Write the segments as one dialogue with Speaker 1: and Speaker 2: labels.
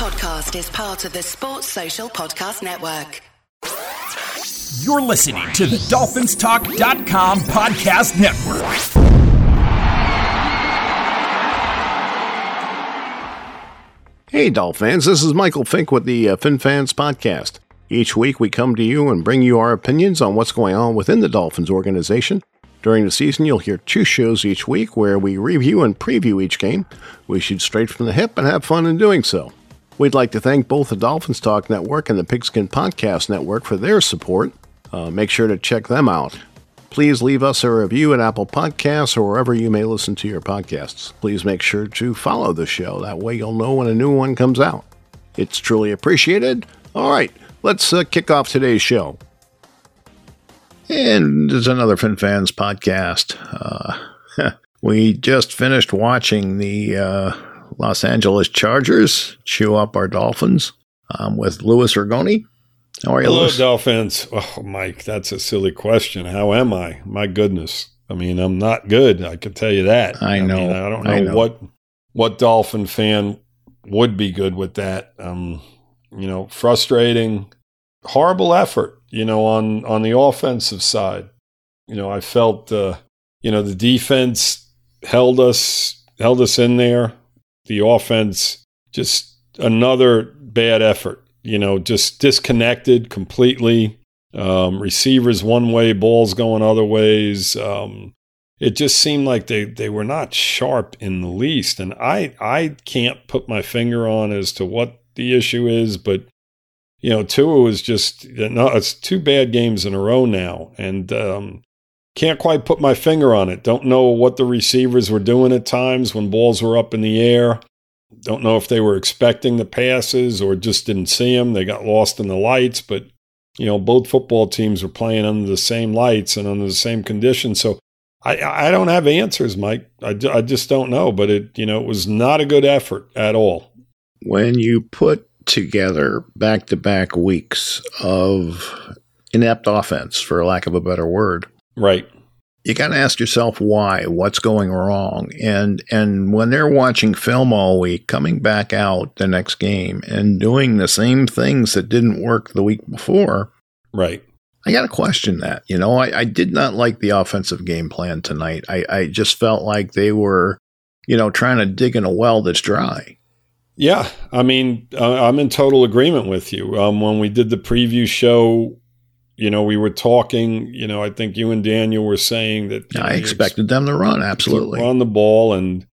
Speaker 1: podcast is part of the Sports Social Podcast Network.
Speaker 2: You're listening to the DolphinsTalk.com podcast network.
Speaker 3: Hey, Dolphins, this is Michael Fink with the uh, FinFans Podcast. Each week we come to you and bring you our opinions on what's going on within the Dolphins organization. During the season, you'll hear two shows each week where we review and preview each game. We shoot straight from the hip and have fun in doing so. We'd like to thank both the Dolphins Talk Network and the Pigskin Podcast Network for their support. Uh, make sure to check them out. Please leave us a review at Apple Podcasts or wherever you may listen to your podcasts. Please make sure to follow the show. That way you'll know when a new one comes out. It's truly appreciated. All right, let's uh, kick off today's show. And there's another FinFans podcast. Uh, we just finished watching the uh, Los Angeles Chargers chew up our Dolphins um, with Louis Ragone. How are you,
Speaker 4: Hello,
Speaker 3: Louis?
Speaker 4: Dolphins. Oh, Mike, that's a silly question. How am I? My goodness. I mean, I'm not good. I can tell you that.
Speaker 3: I know.
Speaker 4: mean, I don't know,
Speaker 3: I know.
Speaker 4: what what Dolphin fan would be good with that. Um, you know, frustrating, horrible effort. You know, on on the offensive side. You know, I felt uh, you know the defense held us held us in there. The offense just another bad effort you know, just disconnected completely. Um, receivers one way, balls going other ways. Um, it just seemed like they, they were not sharp in the least. And I, I can't put my finger on as to what the issue is, but, you know, Tua was just, no, it's two bad games in a row now. And, um, can't quite put my finger on it. Don't know what the receivers were doing at times when balls were up in the air. Don't know if they were expecting the passes or just didn't see them. They got lost in the lights, but you know both football teams were playing under the same lights and under the same conditions. So I, I don't have answers, Mike. I, I just don't know. But it you know it was not a good effort at all.
Speaker 3: when you put together back to back weeks of inept offense, for lack of a better word,
Speaker 4: Right.
Speaker 3: you got to ask yourself why, what's going wrong, and and when they're watching film all week, coming back out the next game and doing the same things that didn't work the week before,
Speaker 4: Right.
Speaker 3: I got to question that. You know, I, I did not like the offensive game plan tonight. I, I just felt like they were, you know, trying to dig in a well that's dry.
Speaker 4: Yeah, I mean, uh, I'm in total agreement with you. Um, when we did the preview show, you know, we were talking. You know, I think you and Daniel were saying that
Speaker 3: I expected them to run absolutely.
Speaker 4: to run the ball, and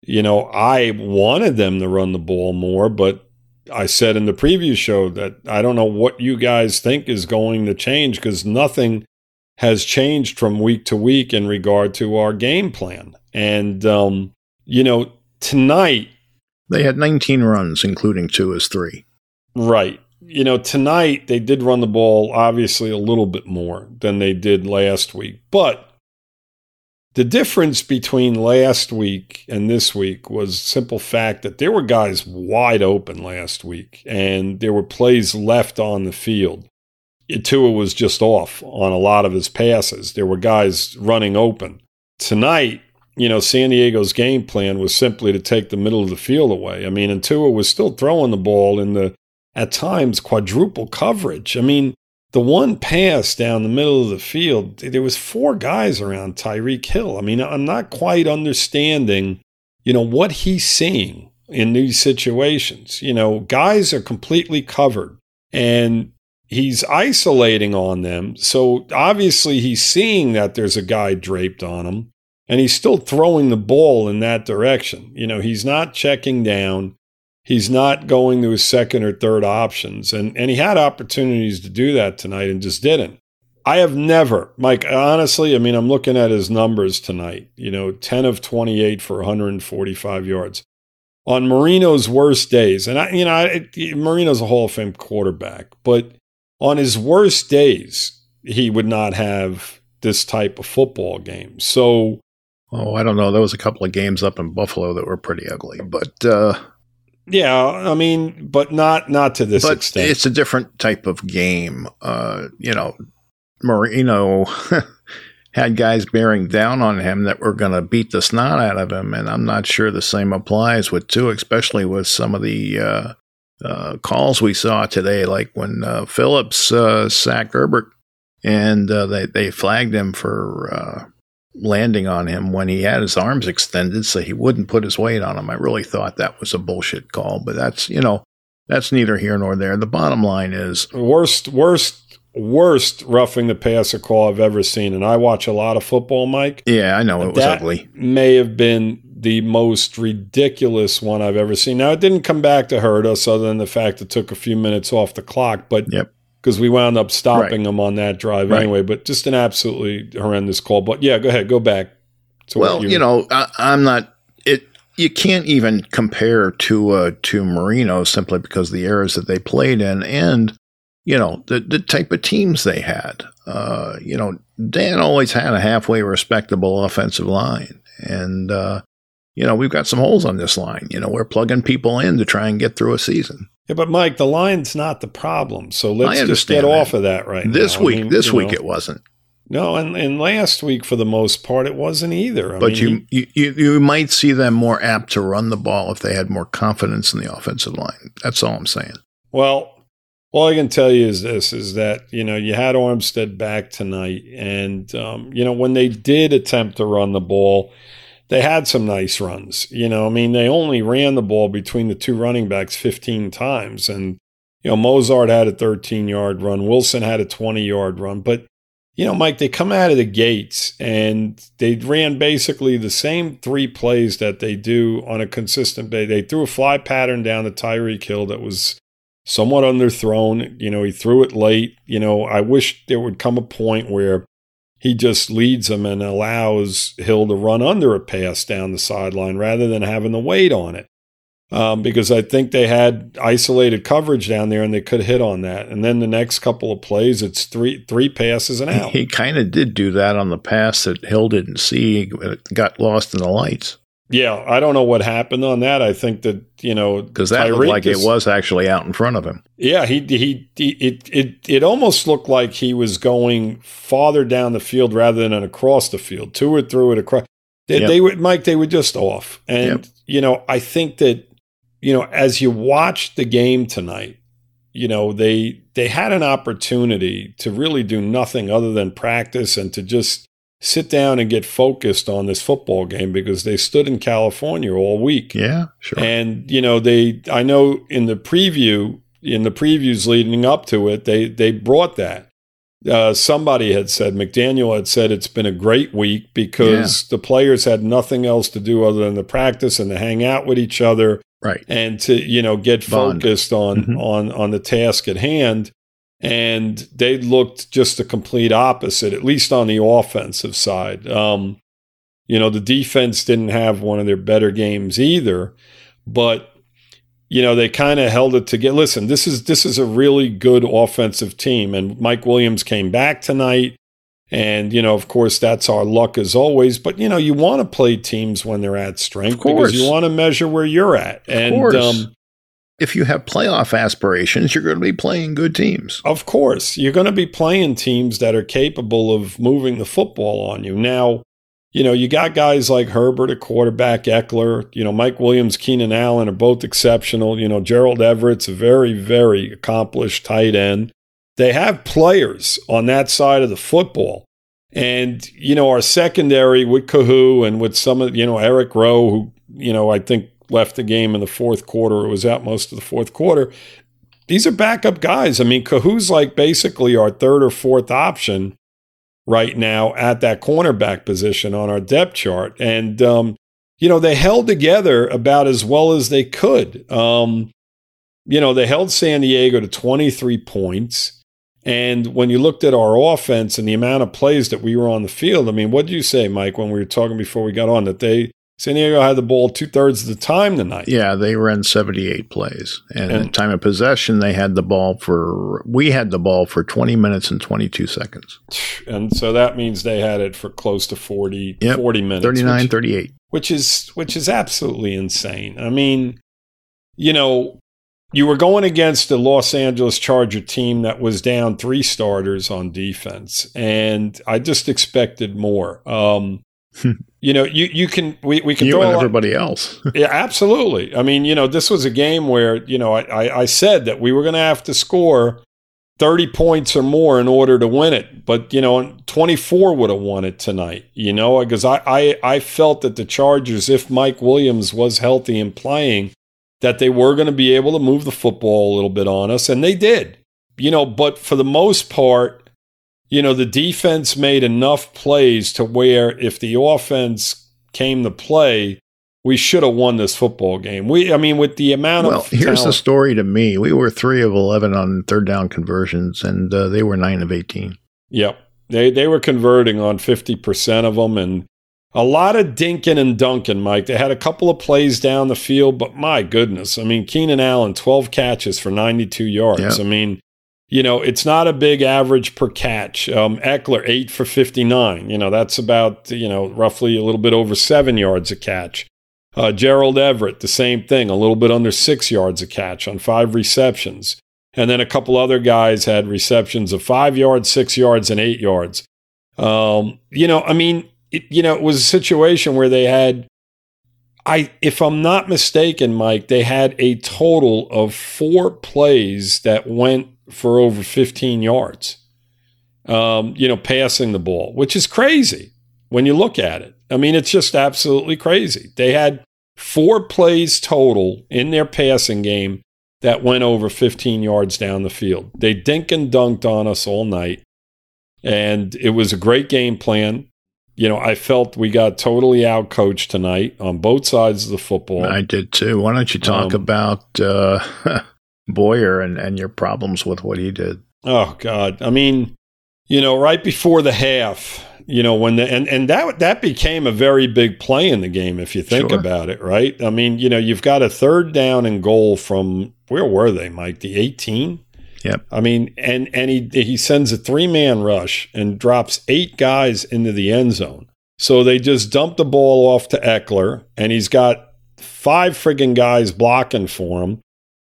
Speaker 4: you know, I wanted them to run the ball more, but I said in the previous show that I don't know what you guys think is going to change because nothing has changed from week to week in regard to our game plan. And um, you know, tonight
Speaker 3: They had 19 runs, including two as three.
Speaker 4: Right. You know, tonight they did run the ball obviously a little bit more than they did last week. But the difference between last week and this week was simple fact that there were guys wide open last week and there were plays left on the field. Tua was just off on a lot of his passes. There were guys running open. Tonight, you know, San Diego's game plan was simply to take the middle of the field away. I mean, and Tua was still throwing the ball in the at times quadruple coverage. I mean, the one pass down the middle of the field, there was four guys around Tyreek Hill. I mean, I'm not quite understanding, you know, what he's seeing in these situations. You know, guys are completely covered and he's isolating on them. So obviously he's seeing that there's a guy draped on him and he's still throwing the ball in that direction. You know, he's not checking down. He's not going to his second or third options. And, and he had opportunities to do that tonight and just didn't. I have never, Mike, honestly, I mean, I'm looking at his numbers tonight, you know, 10 of 28 for 145 yards. On Marino's worst days, and I, you know, I, Marino's a Hall of Fame quarterback, but on his worst days, he would not have this type of football game. So,
Speaker 3: Oh, I don't know. There was a couple of games up in Buffalo that were pretty ugly, but uh,
Speaker 4: yeah, I mean, but not not to this
Speaker 3: but
Speaker 4: extent.
Speaker 3: it's a different type of game. Uh, you know, Marino had guys bearing down on him that were going to beat the snot out of him, and I'm not sure the same applies with Tua, especially with some of the uh, uh, calls we saw today, like when uh, Phillips uh, sacked Herbert and uh, they, they flagged him for uh, landing on him when he had his arms extended so he wouldn't put his weight on him. I really thought that was a bullshit call, but that's, you know, that's neither here nor there. The bottom line is
Speaker 4: worst, worst, worst roughing the passer call I've ever seen. And I watch a lot of football, Mike.
Speaker 3: Yeah, I know it was
Speaker 4: that
Speaker 3: ugly.
Speaker 4: May have been the most ridiculous one I've ever seen. Now it didn't come back to hurt us, other than the fact it took a few minutes off the clock. But
Speaker 3: yep
Speaker 4: because we wound up stopping right. them on that drive right. anyway. But just an absolutely horrendous call. But yeah, go ahead, go back.
Speaker 3: well, you, you, know, I, am not. It you can't even compare to uh, to Marino simply because the eras that they played in and you know the the type of teams they had. Uh, you know, Dan always had a halfway respectable offensive line, and uh, you know we've got some holes on this line. You know, we're plugging people in to try and get through a season.
Speaker 4: Yeah, but Mike, the line's not the problem. So let's just get
Speaker 3: that.
Speaker 4: off of that right
Speaker 3: this
Speaker 4: now.
Speaker 3: week. I mean, this week know, it wasn't.
Speaker 4: No, and, and last week for the most part it wasn't either.
Speaker 3: I but mean, you, you you might see them more apt to run the ball if they had more confidence in the offensive line. That's all I'm saying.
Speaker 4: Well, all I can tell you is this: is that you know you had Armstead back tonight, and um, you know when they did attempt to run the ball they had some nice runs. You know, I mean, they only ran the ball between the two running backs 15 times. And, you know, Mostert had a 13 yard run, Wilson had a 20 yard run. But, you know, Mike, they come out of the gates and they ran basically the same three plays that they do on a consistent day. They threw a fly pattern down to Tyreek Hill that was somewhat underthrown. You know, he threw it late. You know, I wish there would come a point where he just leads him and allows Hill to run under a pass down the sideline rather than having the weight on it. Um, because I think they had isolated coverage down there and they could hit on that. And then the next couple of plays, it's three three passes and out.
Speaker 3: He kind of did do that on the pass that Hill didn't see. It got lost in the lights.
Speaker 4: Yeah, I don't know what happened on that. I think that you know
Speaker 3: because that Tyreek looked like is, it was actually out in front of him.
Speaker 4: Yeah, he, he he it it it almost looked like he was going farther down the field rather than across the field. Tua threw it across. They, yep. they were Mike. They were just off, and yep. you know I think that you know as you watch the game tonight, you know they they had an opportunity to really do nothing other than practice and to just sit down and get focused on this football game because they stood in California all week.
Speaker 3: Yeah, sure.
Speaker 4: And you know, they I know in the preview in the previews leading up to it, they they brought that. Uh, somebody had said McDaniel had said it's been a great week because yeah. the players had nothing else to do other than to practice and to hang out with each other,
Speaker 3: right?
Speaker 4: And to you know get Bond. focused on mm-hmm. on on the task at hand and they looked just the complete opposite, at least on the offensive side. Um, you know, the defense didn't have one of their better games either, but you know they kind of held it together. Listen, this is this is a really good offensive team, and Mike Williams came back tonight. And, you know, of course, that's our luck as always. But, you know, you want to play teams when they're at strength because you want to measure where you're at.
Speaker 3: Of
Speaker 4: and,
Speaker 3: um, if you have playoff aspirations, you're going to be playing good teams.
Speaker 4: Of course, you're going to be playing teams that are capable of moving the football on you. Now, you know, you got guys like Herbert, a quarterback, Ekeler, you know, Mike Williams, Keenan Allen are both exceptional. You know, Gerald Everett's a very, very accomplished tight end. They have players on that side of the football. And, you know, our secondary with Kohou and with some of, you know, Eric Rowe, who, you know, I think left the game in the fourth quarter or was out most of the fourth quarter. These are backup guys. I mean, Kohou's like basically our third or fourth option right now at that cornerback position on our depth chart. And, um, you know, they held together about as well as they could. Um, you know, they held San Diego to 23 points. And when you looked at our offense and the amount of plays that we were on the field, I mean, what did you say, Mike, when we were talking before we got on that they San Diego had the ball two thirds of the time tonight.
Speaker 3: Yeah, they ran 78 plays. And, and time of possession, they had the ball for, we had the ball for 20 minutes and 22 seconds.
Speaker 4: And so that means they had it for close to 40,
Speaker 3: yep,
Speaker 4: 40 minutes.
Speaker 3: 39, which, 38.
Speaker 4: Which is, which is absolutely insane. I mean, you know, you were going against a Los Angeles Charger team that was down three starters on defense. And I just expected more. Um, you know, you you can we we can
Speaker 3: you
Speaker 4: throw
Speaker 3: and everybody else.
Speaker 4: yeah, absolutely. I mean, you know, this was a game where, you know, I, I, I said that we were going to have to score 30 points or more in order to win it. But, you know, 24 would have won it tonight, you know, because I, I, I felt that the Chargers, if Mike Williams was healthy and playing, that they were going to be able to move the football a little bit on us. And they did, you know, but for the most part, you know, the defense made enough plays to where if the offense came to play, we should have won this football game. We, I mean, with the amount
Speaker 3: Well,
Speaker 4: of
Speaker 3: here's the story to me. We were three of 11 on third down conversions, and uh, they were nine of 18.
Speaker 4: Yep. They they were converting on 50% of them and a lot of dinking and dunking, Mike. They had a couple of plays down the field, but my goodness. I mean, Keenan Allen, 12 catches for 92 yards.
Speaker 3: Yep.
Speaker 4: I mean, you know, it's not a big average per catch. Um, Ekeler, 8 for 59. You know, that's about, you know, roughly a little bit over seven yards a catch. Uh, Gerald Everett, the same thing, a little bit under six yards a catch on five receptions. And then a couple other guys had receptions of five yards, six yards, and eight yards. Um, you know, I mean, it, you know, it was a situation where they had, I, if I'm not mistaken, Mike, they had a total of four plays that went for over 15 yards. Um, you know, passing the ball, which is crazy when you look at it. I mean, it's just absolutely crazy. They had four plays total in their passing game that went over 15 yards down the field. They dink and dunked on us all night, and it was a great game plan. You know, I felt we got totally outcoached tonight on both sides of the football.
Speaker 3: I did too. Why don't you talk
Speaker 4: Um,
Speaker 3: about uh, Boyer and, and your problems with what he did?
Speaker 4: Oh God! I mean, you know, right before the half, you know, when the and and that that became a very big play in the game if you think
Speaker 3: Sure.
Speaker 4: about it, right? I mean, you know, you've got a third down and goal from where were they, Mike? The eighteen.
Speaker 3: Yep.
Speaker 4: I mean, and and he he sends a three man rush and drops eight guys into the end zone. So they just dump the ball off to Ekeler, and he's got five friggin' guys blocking for him,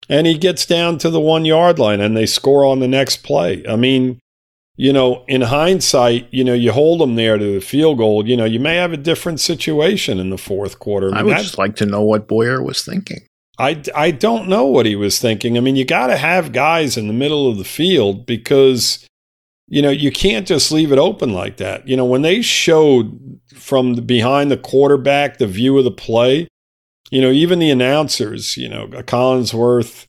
Speaker 4: and he gets down to the one yard line, and they score on the next play. I mean, you know, in hindsight, you know, you hold them there to the field goal. You know, you may have a different situation in the fourth quarter.
Speaker 3: I
Speaker 4: mean,
Speaker 3: would just like to know what Boyer was thinking.
Speaker 4: I, I don't know what he was thinking. I mean, you got to have guys in the middle of the field because, you know, you can't just leave it open like that. You know, when they showed from the, behind the quarterback the view of the play, you know, even the announcers, you know, Collinsworth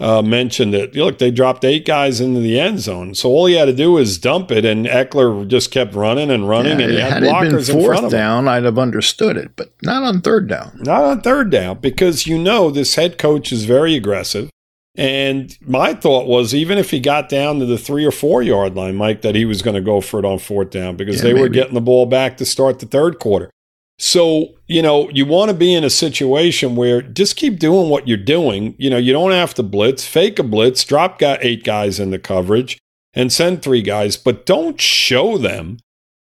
Speaker 4: uh, mentioned that, look, they dropped eight guys into the end zone. So all he had to do was dump it, and Ekeler just kept running and running,
Speaker 3: Yeah,
Speaker 4: and he had,
Speaker 3: had it
Speaker 4: blockers in front of him.
Speaker 3: down, I'd have understood it, but not on third down.
Speaker 4: Not on third down because you know this head coach is very aggressive. And my thought was, even if he got down to the three or four yard line, Mike, that he was going to go for it on fourth down because
Speaker 3: Yeah,
Speaker 4: they were getting the ball back to start the third quarter. So, you know, you want to be in a situation where just keep doing what you're doing. You know, you don't have to blitz, fake a blitz, drop got eight guys in the coverage and send three guys, but don't show them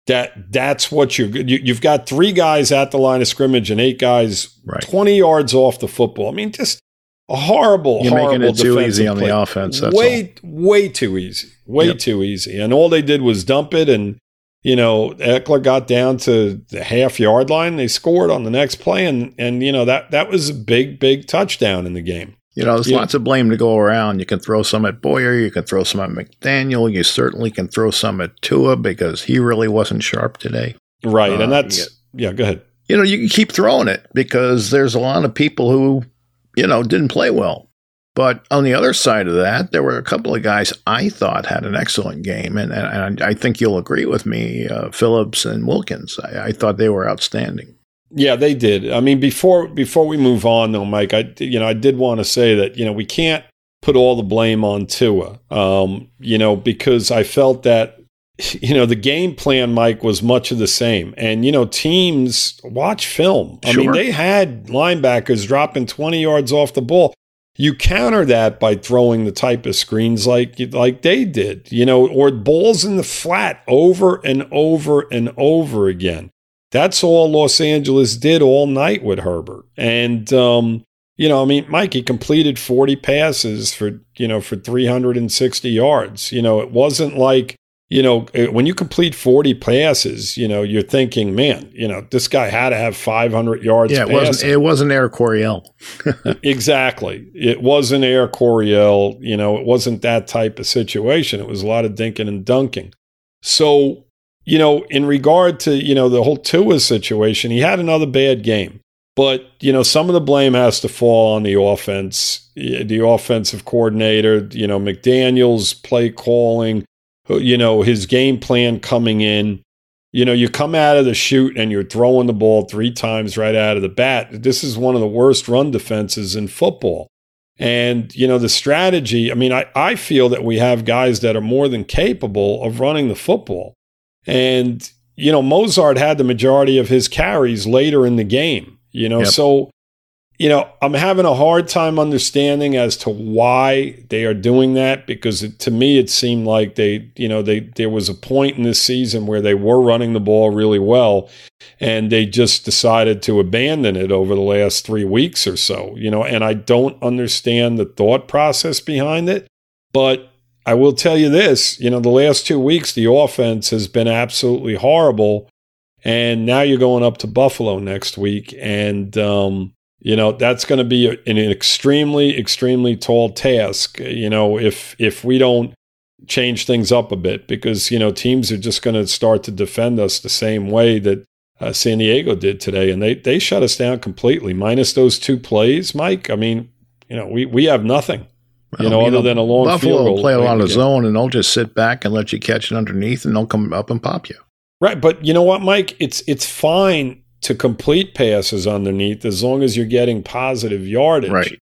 Speaker 4: that that's what you're you, you've got three guys at the line of scrimmage and eight guys
Speaker 3: Right.
Speaker 4: 20 yards off the football. I mean, just a horrible,
Speaker 3: You're
Speaker 4: horrible
Speaker 3: making it too easy on
Speaker 4: play.
Speaker 3: the offense. That's
Speaker 4: way, way too easy. Way
Speaker 3: Yep.
Speaker 4: too easy. And all they did was dump it. And, you know, Ekeler got down to the half yard line. They scored on the next play. And, and, you know, that, that was a big, big touchdown in the game.
Speaker 3: You know, there's
Speaker 4: Yeah.
Speaker 3: lots of blame to go around. You can throw some at Boyer, you can throw some at McDaniel, you certainly can throw some at Tua because he really wasn't sharp today.
Speaker 4: Right.
Speaker 3: Uh,
Speaker 4: and that's,
Speaker 3: yeah.
Speaker 4: yeah, go ahead.
Speaker 3: You know, you can keep throwing it because there's a lot of people who, you know, didn't play well. But on the other side of that, there were a couple of guys I thought had an excellent game, and, and I think you'll agree with me, uh, Phillips and Wilkins. I, I thought they were outstanding.
Speaker 4: Yeah, they did. I mean, before before we move on, though, Mike, I you know I did want to say that you know we can't put all the blame on Tua, um, you know, because I felt that you know the game plan, Mike, was much of the same, and you know teams watch film. I mean, they had linebackers dropping twenty yards off the ball. You counter that by throwing the type of screens like like they did, you know, or balls in the flat over and over and over again. That's all Los Angeles did all night with Herbert. And um, you know, I mean, Mike, he completed 40 passes for, you know, for 360 yards. You know, it wasn't like, you know, eh, when you complete 40 passes, you know, you're thinking, man, you know, this guy had to have 500 yards.
Speaker 3: Yeah, it wasn't, it wasn't Air Coryell.
Speaker 4: exactly. It wasn't Air Coryell. You know, it wasn't that type of situation. It was a lot of dinking and dunking. So, you know, in regard to, you know, the whole Tua situation, he had another bad game. But, you know, some of the blame has to fall on the offense, the offensive coordinator, you know, McDaniel's play calling, you know, his game plan coming in. You know, you come out of the shoot and you're throwing the ball three times right out of the bat. This is one of the worst run defenses in football. And, you know, the strategy, I mean, I, I feel that we have guys that are more than capable of running the football. And, you know, Mostert had the majority of his carries later in the game, you know, yep. so you know, I'm having a hard time understanding as to why they are doing that because it, to me it seemed like they, you know, they there was a point in this season where they were running the ball really well and they just decided to abandon it over the last 3 weeks or so, you know, and I don't understand the thought process behind it, but I will tell you this, you know, the last 2 weeks the offense has been absolutely horrible and now you're going up to Buffalo next week and um you know that's going to be an extremely extremely tall task you know if if we don't change things up a bit because you know teams are just going to start to defend us the same way that uh, San Diego did today and they they shut us down completely minus those two plays Mike I mean you know we we have nothing you know, other than a long
Speaker 3: Buffalo
Speaker 4: field
Speaker 3: will play a lot of zone, and they'll just sit back and let you catch it underneath, and they'll come up and pop you.
Speaker 4: Right, but you know what, Mike? It's it's fine to complete passes underneath as long as you're getting positive yardage.
Speaker 3: Right.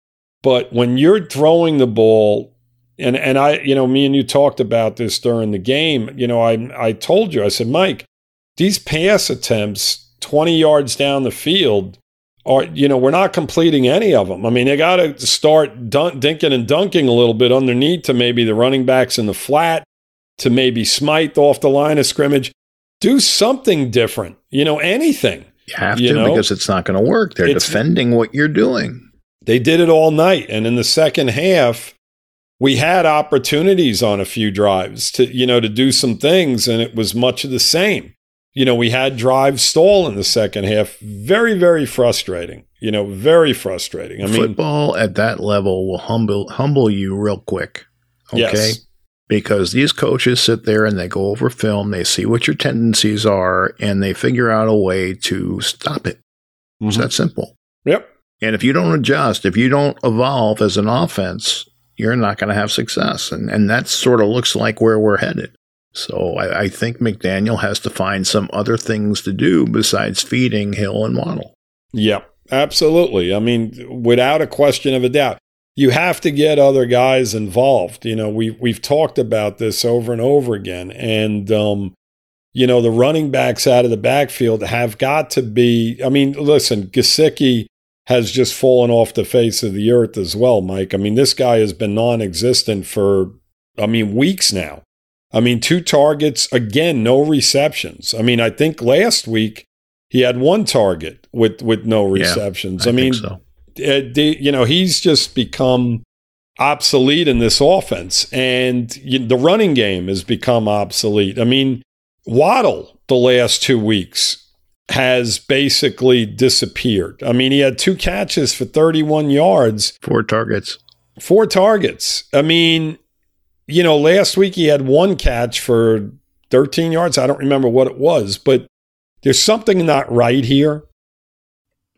Speaker 4: But when you're throwing the ball, and and I, you know, me and you talked about this during the game. You know, I I told you, I said, Mike, these pass attempts 20 yards down the field are, you know, we're not completing any of them. I mean, they got to start dun- dinking and dunking a little bit underneath to maybe the running backs in the flat, to maybe smite off the line of scrimmage. Do something different, you know, anything.
Speaker 3: You have you to know? because it's not going to work. They're it's, defending what you're doing.
Speaker 4: They did it all night. And in the second half, we had opportunities on a few drives to, you know, to do some things, and it was much of the same. You know, we had drives stall in the second half. Very, very frustrating. You know, very frustrating. I
Speaker 3: mean, football at that level will humble humble you real quick. Okay. Yes because these coaches sit there and they go over film, they see what your tendencies are, and they figure out a way to stop it. Mm-hmm. It's that simple.
Speaker 4: Yep.
Speaker 3: And if you don't adjust, if you don't evolve as an offense, you're not going to have success. And, and that sort of looks like where we're headed. So I, I think McDaniel has to find some other things to do besides feeding Hill and Waddle.
Speaker 4: Yep, absolutely. I mean, without a question of a doubt you have to get other guys involved. You know, we we've talked about this over and over again, and um, you know the running backs out of the backfield have got to be. I mean, listen, Gesicki has just fallen off the face of the earth as well, Mike. I mean, this guy has been non-existent for, I mean, weeks now. I mean, two targets again, no receptions. I mean, I think last week he had one target with with no receptions.
Speaker 3: Yeah, I,
Speaker 4: I mean,
Speaker 3: so
Speaker 4: Uh, you know, he's just become obsolete in this offense, and you, the running game has become obsolete. I mean, Waddle the last two weeks has basically disappeared. I mean, he had two catches for 31 yards,
Speaker 3: four targets.
Speaker 4: Four targets. I mean, you know, last week he had one catch for 13 yards. I don't remember what it was, but there's something not right here.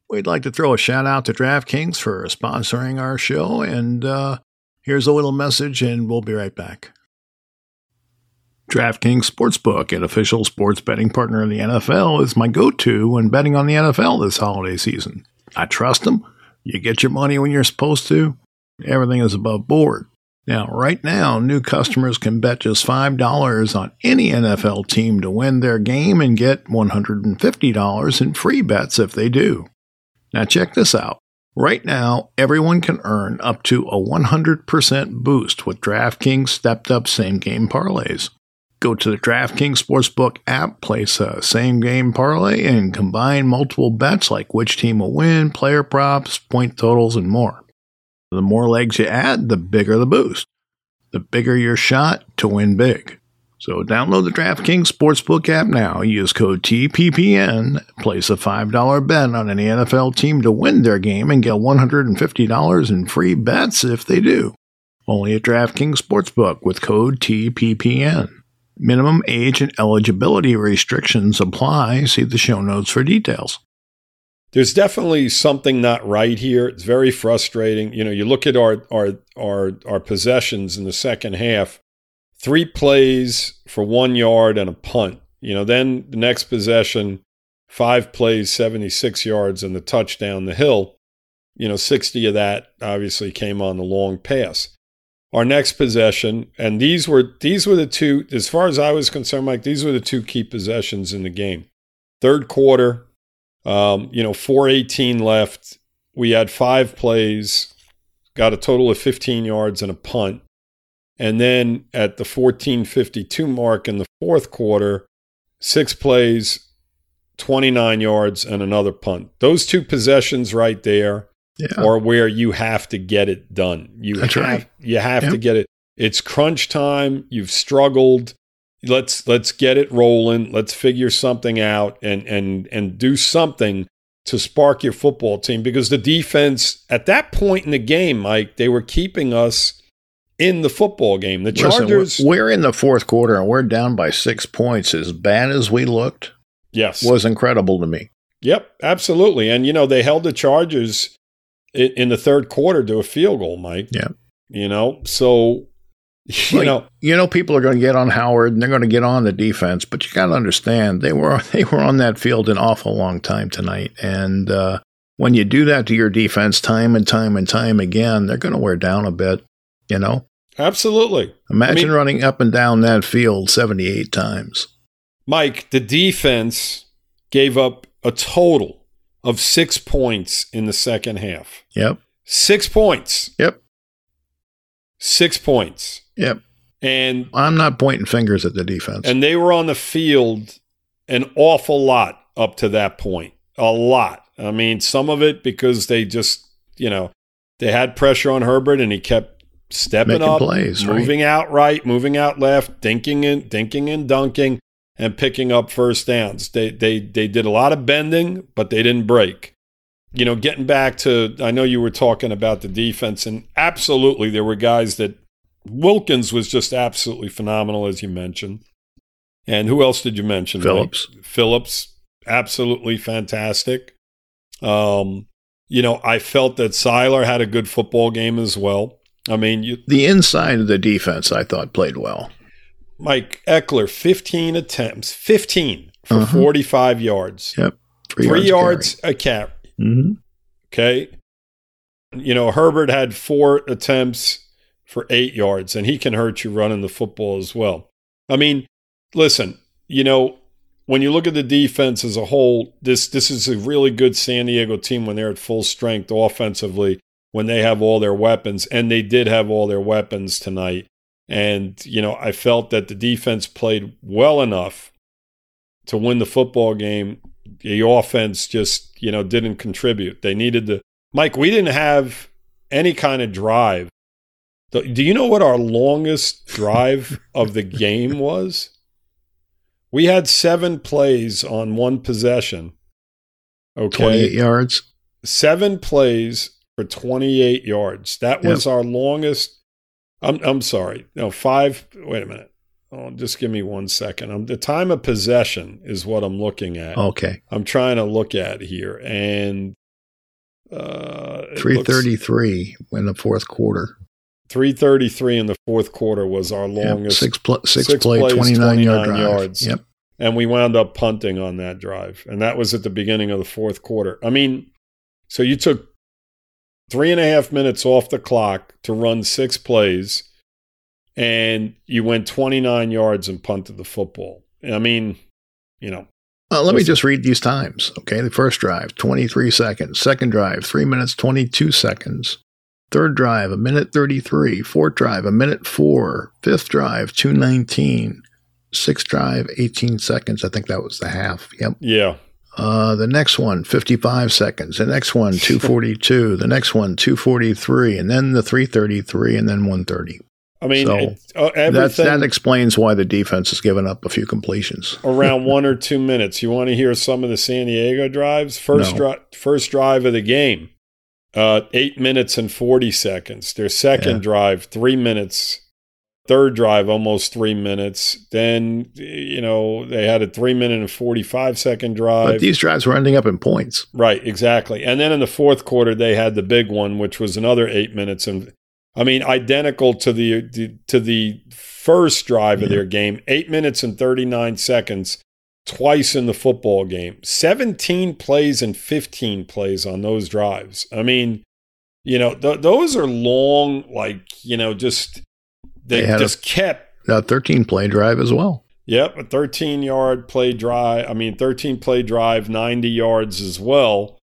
Speaker 3: We'd like to throw a shout out to DraftKings for sponsoring our show. And uh, here's a little message, and we'll be right back. DraftKings Sportsbook, an official sports betting partner of the NFL, is my go to when betting on the NFL this holiday season. I trust them. You get your money when you're supposed to. Everything is above board. Now, right now, new customers can bet just $5 on any NFL team to win their game and get $150 in free bets if they do. Now, check this out. Right now, everyone can earn up to a 100% boost with DraftKings stepped up same game parlays. Go to the DraftKings Sportsbook app, place a same game parlay, and combine multiple bets like which team will win, player props, point totals, and more. The more legs you add, the bigger the boost. The bigger your shot to win big. So download the DraftKings Sportsbook app now. Use code TPPN. Place a $5 bet on any NFL team to win their game and get $150 in free bets if they do. Only at DraftKings Sportsbook with code TPPN. Minimum age and eligibility restrictions apply. See the show notes for details.
Speaker 4: There's definitely something not right here. It's very frustrating. You know, you look at our our our our possessions in the second half three plays for one yard and a punt. You know, then the next possession, five plays, 76 yards, and the touchdown, the hill. You know, 60 of that obviously came on the long pass. Our next possession, and these were these were the two, as far as I was concerned, Mike, these were the two key possessions in the game. Third quarter, um, you know, 418 left. We had five plays, got a total of 15 yards and a punt. And then at the 1452 mark in the fourth quarter, six plays, 29 yards, and another punt. Those two possessions right there yeah. are where you have to get it done. You
Speaker 3: That's
Speaker 4: have,
Speaker 3: right.
Speaker 4: You have
Speaker 3: yep.
Speaker 4: to get it. It's crunch time. You've struggled. Let's let's get it rolling. Let's figure something out and and and do something to spark your football team because the defense at that point in the game, Mike, they were keeping us in the football game. The Chargers.
Speaker 3: Listen, we're in the fourth quarter and we're down by six points. As bad as we looked,
Speaker 4: yes,
Speaker 3: was incredible to me.
Speaker 4: Yep, absolutely. And you know they held the Chargers in, in the third quarter to a field goal, Mike.
Speaker 3: Yeah.
Speaker 4: You know, so you
Speaker 3: well,
Speaker 4: know,
Speaker 3: you know, people are going to get on Howard and they're going to get on the defense, but you got to understand they were they were on that field an awful long time tonight, and uh, when you do that to your defense time and time and time again, they're going to wear down a bit. You know?
Speaker 4: Absolutely.
Speaker 3: Imagine I mean, running up and down that field 78 times.
Speaker 4: Mike, the defense gave up a total of six points in the second half.
Speaker 3: Yep.
Speaker 4: Six points.
Speaker 3: Yep.
Speaker 4: Six points.
Speaker 3: Yep.
Speaker 4: And
Speaker 3: I'm not pointing fingers at the defense.
Speaker 4: And they were on the field an awful lot up to that point. A lot. I mean, some of it because they just, you know, they had pressure on Herbert and he kept stepping
Speaker 3: Making
Speaker 4: up,
Speaker 3: plays,
Speaker 4: moving
Speaker 3: right?
Speaker 4: out right, moving out left, dinking and dinking and dunking, and picking up first downs. They they they did a lot of bending, but they didn't break. You know, getting back to I know you were talking about the defense, and absolutely there were guys that Wilkins was just absolutely phenomenal, as you mentioned. And who else did you mention?
Speaker 3: Phillips.
Speaker 4: Mike? Phillips, absolutely fantastic. Um, you know, I felt that Sieler had a good football game as well. I mean, you,
Speaker 3: the inside of the defense, I thought, played well.
Speaker 4: Mike Ekeler, 15 attempts, 15 for uh-huh. 45 yards.
Speaker 3: Yep.
Speaker 4: Three, Three yards, yards a carry.
Speaker 3: Mm-hmm.
Speaker 4: Okay. You know, Herbert had four attempts for eight yards, and he can hurt you running the football as well. I mean, listen, you know, when you look at the defense as a whole, this this is a really good San Diego team when they're at full strength offensively when they have all their weapons, and they did have all their weapons tonight. And, you know, I felt that the defense played well enough to win the football game. The offense just, you know, didn't contribute. They needed to. Mike, we didn't have any kind of drive. Do you know what our longest drive of the game was? We had seven plays on one possession. Okay.
Speaker 3: 28 yards.
Speaker 4: Seven plays for 28 yards. That was
Speaker 3: Yep.
Speaker 4: our longest. I'm I'm sorry. No, five. Wait a minute. Oh, just give me one second. I'm, the time of possession is what I'm looking at.
Speaker 3: Okay.
Speaker 4: I'm trying to look at here, and uh, it looks-
Speaker 3: 333 in the fourth quarter.
Speaker 4: 333 in the fourth quarter was our
Speaker 3: Yep.
Speaker 4: longest,
Speaker 3: Six, pl- six,
Speaker 4: six
Speaker 3: play,
Speaker 4: plays,
Speaker 3: 29, yard
Speaker 4: 29
Speaker 3: drive.
Speaker 4: yards.
Speaker 3: Yep.
Speaker 4: and we wound up punting on that drive, and that was at the beginning of the fourth quarter. I mean, so you took three and a half minutes off the clock to run six plays, and you went 29 yards and punted the football. I mean, you know,
Speaker 3: Uh, let me just read these times. Okay. The first drive, 23 seconds. Second drive, 3 minutes, 22 seconds. Third drive, a minute 33. Fourth drive, a minute 4. Fifth drive, 219. Sixth drive, 18 seconds. I think that was the half. Yep.
Speaker 4: yeah,
Speaker 3: Uh, the next one, 55 seconds. The next one, 242. the next one, 243. And then the 333 and then 130.
Speaker 4: I mean,
Speaker 3: So,
Speaker 4: it, uh, everything
Speaker 3: that explains why the defense has given up a few completions.
Speaker 4: around one or two minutes. You want to hear some of the San Diego drives? First,
Speaker 3: No.
Speaker 4: dri- first drive of the game, uh, eight minutes and 40 seconds. Their second
Speaker 3: Yeah.
Speaker 4: drive, three minutes. Third drive, almost three minutes. Then, you know, they had a three minute and 45 second drive.
Speaker 3: But these drives were ending up in points.
Speaker 4: Right, exactly. And then in the fourth quarter, they had the big one, which was another eight minutes, and I mean, identical to the, the to the first drive of their game, eight minutes and thirty nine seconds, twice in the football game, seventeen plays and fifteen plays on those drives. I mean, you know, th- those are long, like you know, just they,
Speaker 3: They had a-
Speaker 4: just kept
Speaker 3: A 13 play drive as well.
Speaker 4: Yep, a 13 yard play drive. I mean, 13 play drive, 90 yards as well.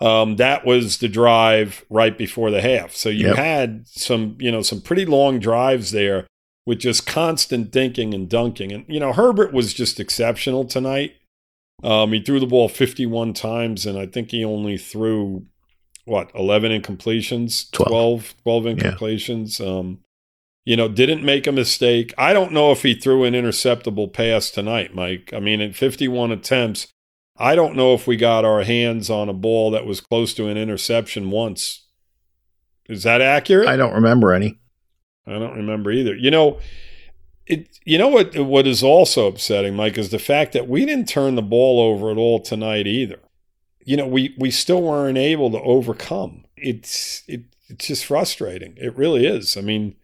Speaker 4: Um, that was the drive right before the half. So you
Speaker 3: Yep.
Speaker 4: had some, you know, some pretty long drives there with just constant dinking and dunking. And, you know, Herbert was just exceptional tonight. Um, he threw the ball 51 times, and I think he only threw, what, 11 incompletions?
Speaker 3: Twelve.
Speaker 4: 12, 12
Speaker 3: Yeah.
Speaker 4: incompletions. Um, you know, didn't make a mistake. I don't know if he threw an interceptable pass tonight, Mike. I mean, in 51 attempts, I don't know if we got our hands on a ball that was close to an interception once. Is that accurate?
Speaker 3: I don't remember any.
Speaker 4: I don't remember either. You know, it. You know what? What is also upsetting, Mike, is the fact that we didn't turn the ball over at all tonight either. You know, we we still weren't able to overcome. It's it, it's just frustrating. It really is. I mean,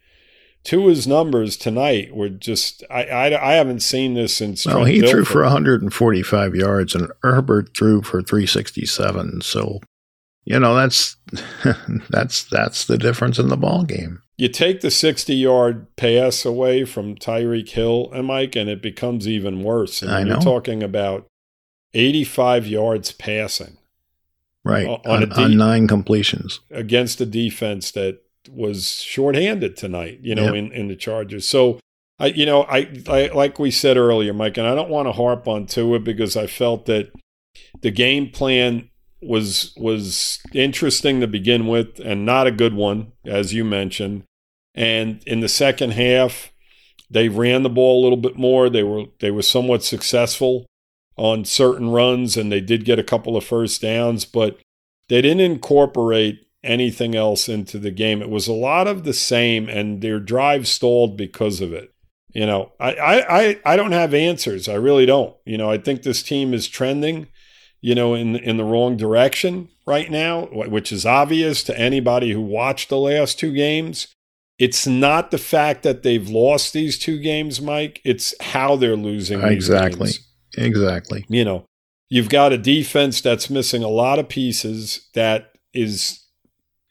Speaker 4: Tua's numbers tonight were just. I I, I haven't seen this since.
Speaker 3: Well,
Speaker 4: Trent
Speaker 3: he threw for 145 yards and Herbert threw for 367. So, you know, that's that's that's the difference in the ball game.
Speaker 4: you take the 60 yard pass away from Tyreek Hill and Mike, and it becomes even worse. And
Speaker 3: I
Speaker 4: you're
Speaker 3: know.
Speaker 4: talking about 85 yards passing
Speaker 3: Right.
Speaker 4: On- on
Speaker 3: on, nine completions.
Speaker 4: against a defense that was shorthanded tonight, you know,
Speaker 3: Yep.
Speaker 4: in, in the Chargers. So, I, you know, I, I, like we said earlier, Mike, and I don't want to harp on Tua because I felt that the game plan was was interesting to begin with and not a good one, as you mentioned. And in the second half, they ran the ball a little bit more. They were they were somewhat successful on certain runs, and they did get a couple of first downs, but they didn't incorporate anything else into the game. It was a lot of the same, and their drive stalled because of it. You know, I, I, I, don't have answers. I really don't. You know, I think this team is trending, you know, in in the wrong direction right now, which is obvious to anybody who watched the last two games. It's not the fact that they've lost these two games, Mike. It's how they're losing. these
Speaker 3: Exactly.
Speaker 4: games
Speaker 3: Exactly.
Speaker 4: you know, you've got a defense that's missing a lot of pieces that is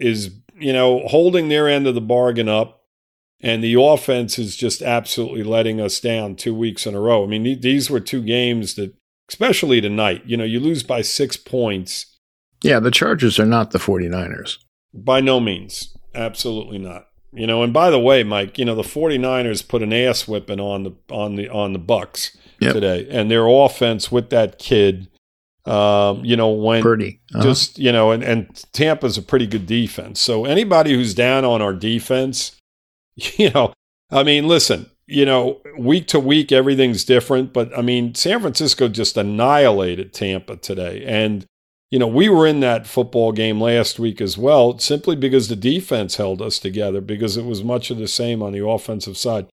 Speaker 4: is you know holding their end of the bargain up, and the offense is just absolutely letting us down two weeks in a row. I mean, these were two games that, especially tonight, you know, you lose by six points.
Speaker 3: Yeah, the Chargers are not the 49ers.
Speaker 4: By no means, absolutely not. You know, and by the way, Mike, you know the 49ers put an ass whipping on the on the on the Bucks
Speaker 3: Yep.
Speaker 4: today, and their offense with that kid, um, you know,
Speaker 3: when. Uh-huh.
Speaker 4: just you know, and and Tampa's a pretty good defense. So anybody who's down on our defense, you know, I mean, listen, you know, week to week everything's different, but I mean, San Francisco just annihilated Tampa today, and you know, we were in that football game last week as well, simply because the defense held us together because it was much of the same on the offensive side.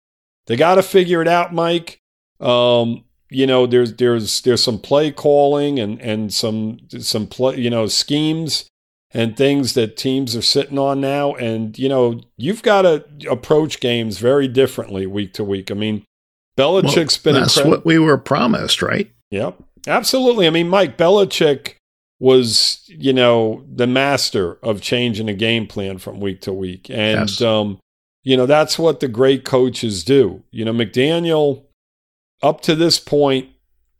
Speaker 4: They got to figure it out, Mike. Um, you know, there's there's there's some play calling and and some some play, you know, schemes and things that teams are sitting on now. And you know, you've got to approach games very differently week to week. I mean,
Speaker 3: Well,
Speaker 4: Belichick's been
Speaker 3: that's
Speaker 4: incredible.
Speaker 3: what we were promised, right?
Speaker 4: Yep. Absolutely. I mean, Mike Belichick was, you know, the master of changing a game plan from week to week. And,
Speaker 3: Yes.
Speaker 4: um, you know, that's what the great coaches do. You know, McDaniel, up to this point,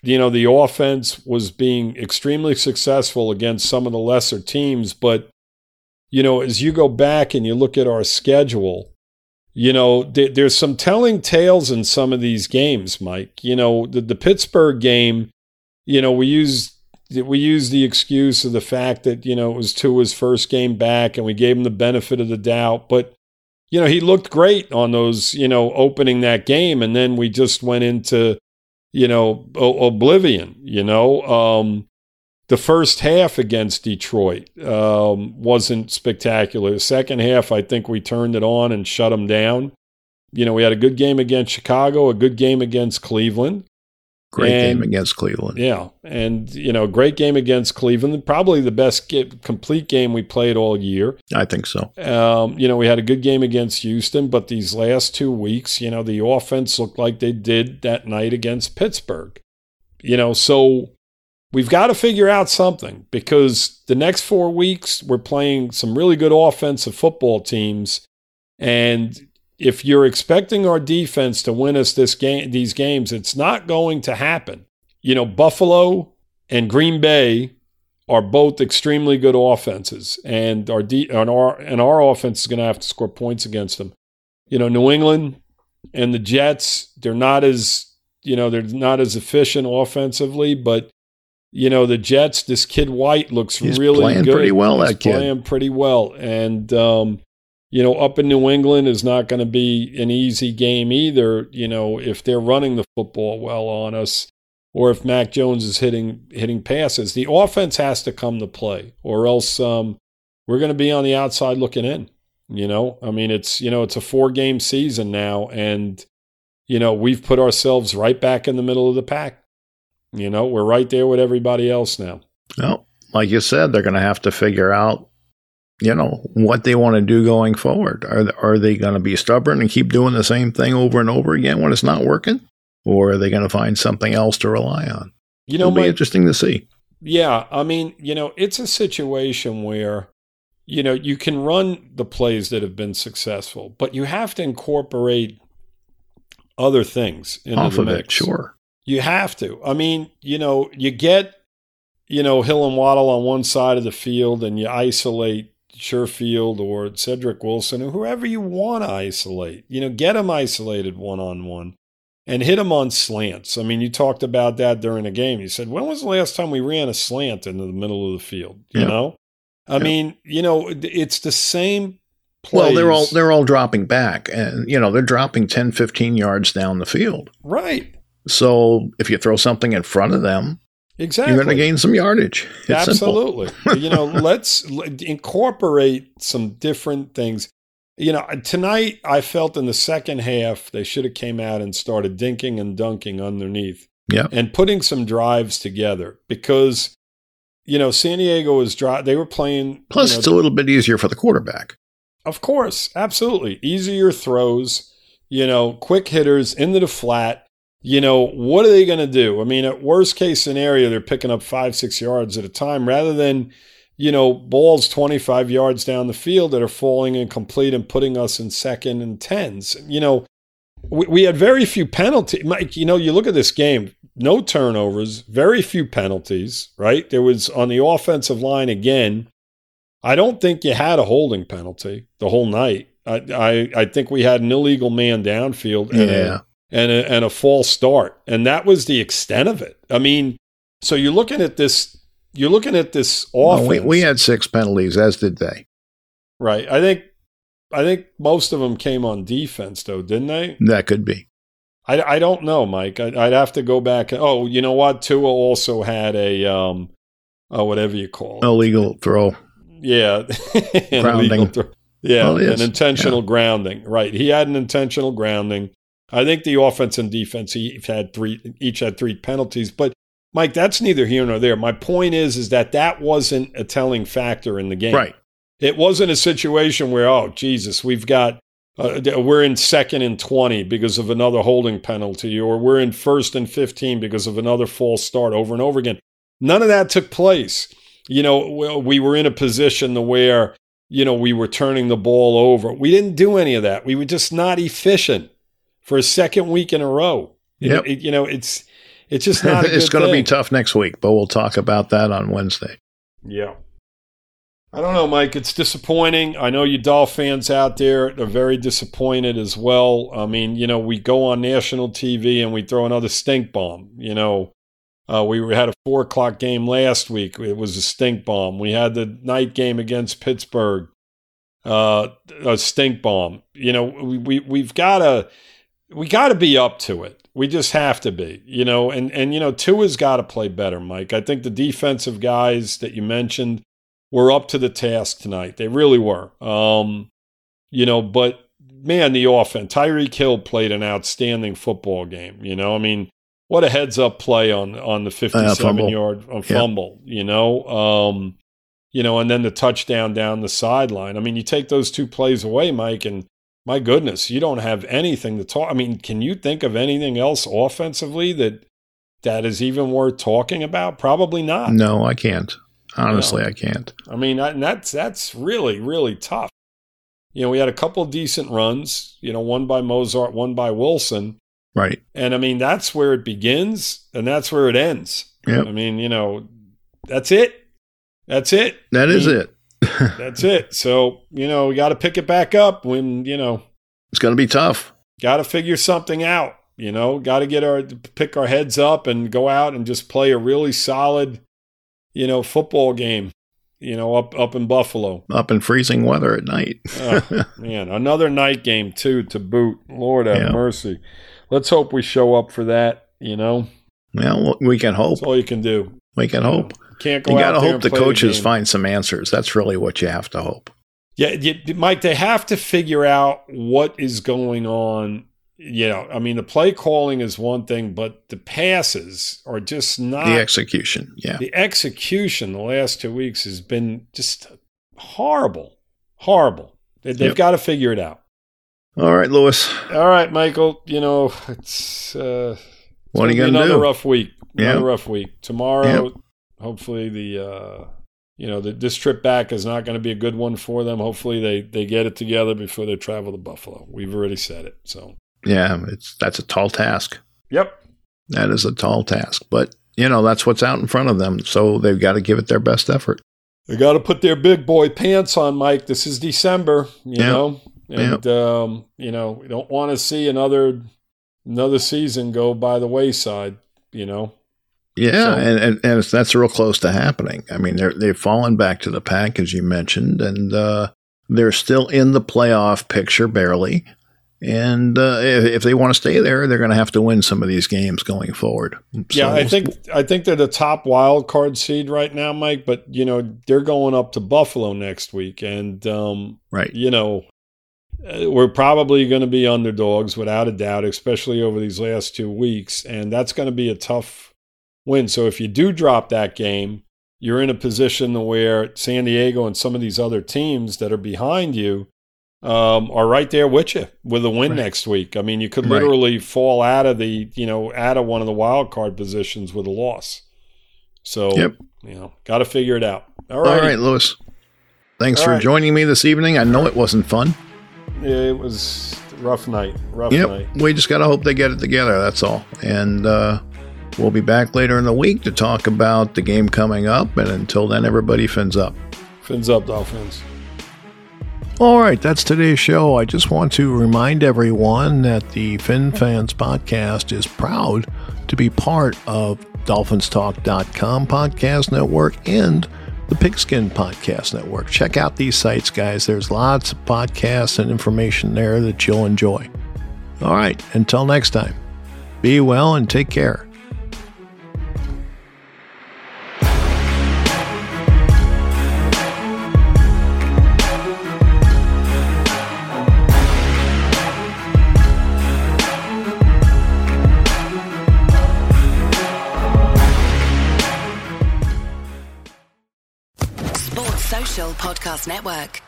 Speaker 4: you know, the offense was being extremely successful against some of the lesser teams. But, you know, as you go back and you look at our schedule, you know, th- there's some telling tales in some of these games, Mike. You know, the, the Pittsburgh game, you know, we used we used the excuse of the fact that you know it was Tua's first game back, and we gave him the benefit of the doubt. But you know, he looked great on those, you know, opening that game. And then we just went into, you know, o- oblivion, you know. Um, the first half against Detroit um, wasn't spectacular. The second half, I think we turned it on and shut them down. You know, we had a good game against Chicago, a good game against Cleveland.
Speaker 3: Great
Speaker 4: And-
Speaker 3: game against Cleveland.
Speaker 4: Yeah, and you know, great game against Cleveland. Probably the best ge- complete game we played all year.
Speaker 3: I think so.
Speaker 4: Um, you know, we had a good game against Houston, but these last two weeks, you know, the offense looked like they did that night against Pittsburgh. You know, so we've got to figure out something because the next four weeks we're playing some really good offensive football teams, and if you're expecting our defense to win us this game, these games, it's not going to happen. You know, Buffalo and Green Bay are both extremely good offenses, and our de- and our and our offense is going to have to score points against them. You know, New England and the Jets, they're not as you know they're not as efficient offensively, but you know the Jets. This kid White looks
Speaker 3: He's
Speaker 4: really
Speaker 3: playing
Speaker 4: good.
Speaker 3: pretty well,
Speaker 4: He's
Speaker 3: that kid.
Speaker 4: playing pretty well, and um, you know, up in New England is not going to be an easy game either. You know, if they're running the football well on us, or if Mac Jones is hitting hitting passes, the offense has to come to play, or else um, we're going to be on the outside looking in. You know, I mean, it's you know, it's a four game season now, and you know, we've put ourselves right back in the middle of the pack. You know, we're right there with everybody else now.
Speaker 3: Well, like you said, they're going to have to figure out, you know, what they want to do going forward. Are are they going to be stubborn and keep doing the same thing over and over again when it's not working, or are they going to find something else to rely on?
Speaker 4: You know,
Speaker 3: It'll be interesting to see.
Speaker 4: Yeah, I mean, you know, it's a situation where, you know, you can run the plays that have been successful, but you have to incorporate other things into
Speaker 3: Off
Speaker 4: the
Speaker 3: of it,
Speaker 4: mix.
Speaker 3: sure.
Speaker 4: You have to. I mean, you know, you get, you know, Hill and Waddle on one side of the field and you isolate Sherfield or Cedric Wilson or whoever you want to isolate. You know, get them isolated one on one and hit them on slants. I mean, you talked about that during the game. You said, when was the last time we ran a slant into the middle of the field? You
Speaker 3: Yeah.
Speaker 4: know? I
Speaker 3: Yeah.
Speaker 4: mean, you know, it's the same plays.
Speaker 3: Well, they're all they're all dropping back, and you know they're dropping 10, 15 yards down the field.
Speaker 4: right.
Speaker 3: So if you throw something in front of them,
Speaker 4: Exactly.
Speaker 3: you're going to gain some yardage. It's.
Speaker 4: Absolutely. you know, let's l- incorporate some different things. You know, uh, tonight I felt in the second half they should have came out and started dinking and dunking underneath
Speaker 3: Yeah.
Speaker 4: and putting some drives together because you know San Diego was dry. They were playing.
Speaker 3: Plus,
Speaker 4: you know,
Speaker 3: it's a little bit easier for the quarterback.
Speaker 4: of course, absolutely. Easier throws, you know, quick hitters into the flat. You know, what are they going to do? I mean, at worst case scenario, they're picking up five, six yards at a time rather than, you know, balls 25 yards down the field that are falling incomplete and putting us in second and tens. You know, we, we had very few penalties. Mike, you know, you look at this game, no turnovers, very few penalties, right? There was on the offensive line again. I don't think you had a holding penalty the whole night. I I, I think we had an illegal man downfield
Speaker 3: Yeah.
Speaker 4: a, and, a, and a false start, and that was the extent of it. I mean, so you're looking at this. You're looking at this offense.
Speaker 3: We, we had six penalties, as did they.
Speaker 4: right. I think I think most of them came on defense, though, didn't they?
Speaker 3: That could be.
Speaker 4: I, I don't know, Mike. I, I'd have to go back. Oh, you know what? Tua also had a um, oh, whatever you call it.
Speaker 3: Illegal throw.
Speaker 4: Yeah,
Speaker 3: Grounding.
Speaker 4: throw. Yeah,
Speaker 3: Well, yes.
Speaker 4: an intentional grounding. Right. He had an intentional grounding. I think the offense and defense he had three each had three penalties, but Mike, that's neither here nor there. My point is is that that wasn't a telling factor in the game.
Speaker 3: Right.
Speaker 4: It wasn't a situation where oh Jesus, we've got uh, we're in second and 20 because of another holding penalty or we're in first and 15 because of another false start over and over again. None of that took place. You know, we- we were in a position to where you know we were turning the ball over. We didn't do any of that. We were just not efficient for a second week in a row.
Speaker 3: Yep.
Speaker 4: it- you know, it's it's just not. A
Speaker 3: it's going to be tough next week, but we'll talk about that on Wednesday.
Speaker 4: Yeah. I don't know, Mike. It's disappointing. I know you Doll fans out there are very disappointed as well. I mean, you know, we go on national TV and we throw another stink bomb. You know, uh, we had a four o'clock game last week. It was a stink bomb. We had the night game against Pittsburgh. uh, a stink bomb. You know, we, we we've got to we got to be up to it. We just have to be, you know, and and you know, Tua's got to play better, Mike. I think the defensive guys that you mentioned were up to the task tonight. They really were. Um, you know, but man, the offense. Tyreek Hill played an outstanding football game. You know, I mean, what a heads up play on on the fifty-seven uh, yard on fumble. Yeah. You know, um, you know, and then the touchdown down the sideline. I mean, you take those two plays away, Mike, and my goodness, you don't have anything to talk. I mean, can you think of anything else offensively that that is even worth talking about? Probably not.
Speaker 3: No, I can't. Honestly, I can't.
Speaker 4: I mean, that's that's really really tough. You know, we had a couple decent runs. You know, one by Mostert, one by Wilson.
Speaker 3: Right.
Speaker 4: And I mean, that's where it begins and that's where it ends.
Speaker 3: Yep.
Speaker 4: I mean, you know, that's it. That's it.
Speaker 3: That
Speaker 4: I
Speaker 3: is it.
Speaker 4: that's it. So, you know, we got to pick it back up when, you know,
Speaker 3: it's going to be tough.
Speaker 4: Got to figure something out, you know, got to get our, pick our heads up and go out and just play a really solid, you know, football game, you know, up, up in Buffalo.
Speaker 3: Up in freezing weather at night.
Speaker 4: oh, man, another night game, too, to boot. Lord have yeah. mercy let's hope we show up for that. You know.
Speaker 3: Well, we can hope.
Speaker 4: That's all you can do.
Speaker 3: We can hope.
Speaker 4: Can't go.
Speaker 3: You
Speaker 4: got to
Speaker 3: hope the coaches the find some answers. That's really what you have to hope.
Speaker 4: Yeah, you, Mike. They have to figure out what is going on. You know, I mean, the play calling is one thing, but the passes are just not
Speaker 3: the execution. Yeah,
Speaker 4: the execution the last two weeks has been just horrible, horrible. They, have yep. got to figure it out.
Speaker 3: All right, Louis.
Speaker 4: All right, Michael. You know, it's, uh,
Speaker 3: what are you going
Speaker 4: to do?
Speaker 3: Another
Speaker 4: rough week. Another yep. rough week. Tomorrow, yep. Hopefully, the uh, you know the, this trip back is not going to be a good one for them. Hopefully, they they get it together before they travel to Buffalo. We've already said it. So
Speaker 3: yeah, it's that's a tall task.
Speaker 4: Yep,
Speaker 3: that is a tall task. But you know that's what's out in front of them. So they've got to give it their best effort.
Speaker 4: They got to put their big boy pants on, Mike. This is December. You yep. know and yep. um, you know we don't want to see another another season go by the wayside. You know.
Speaker 3: Yeah, so, and, and, and that's real close to happening. I mean, they're they've fallen back to the pack as you mentioned, and uh, they're still in the playoff picture barely. And uh, if, if, they want to stay there, they're going to have to win some of these games going forward.
Speaker 4: So yeah, I think I think they're the top wild card seed right now, Mike. But you know they're going up to Buffalo next week, and um,
Speaker 3: right,
Speaker 4: you know uh, we're probably going to be underdogs without a doubt, especially over these last two weeks. And that's going to be a tough win. So if you do drop that game, you're in a position where San Diego and some of these other teams that are behind you um, are right there with you with a win right. next week. I mean, you could literally right. fall out of the, you know, out of one of the wild card positions with a loss. So, yep. you know, got to figure it out. All right.
Speaker 3: All right, Louis. Thanks All for right. joining me this evening. I know it wasn't fun Yeah,
Speaker 4: it was rough night. Rough
Speaker 3: yep.
Speaker 4: night.
Speaker 3: We just got to hope they get it together. That's all. And uh, we'll be back later in the week to talk about the game coming up. And until then, everybody fins up.
Speaker 4: Fins up, Dolphins.
Speaker 3: All right, that's today's show. I just want to remind everyone that the Fin Fans podcast is proud to be part of DolphinsTalk.com podcast network and the Pigskin Podcast Network. Check out these sites, guys. There's lots of podcasts and information there that you'll enjoy. All right, until next time, be well and take care.
Speaker 1: Podcast Network.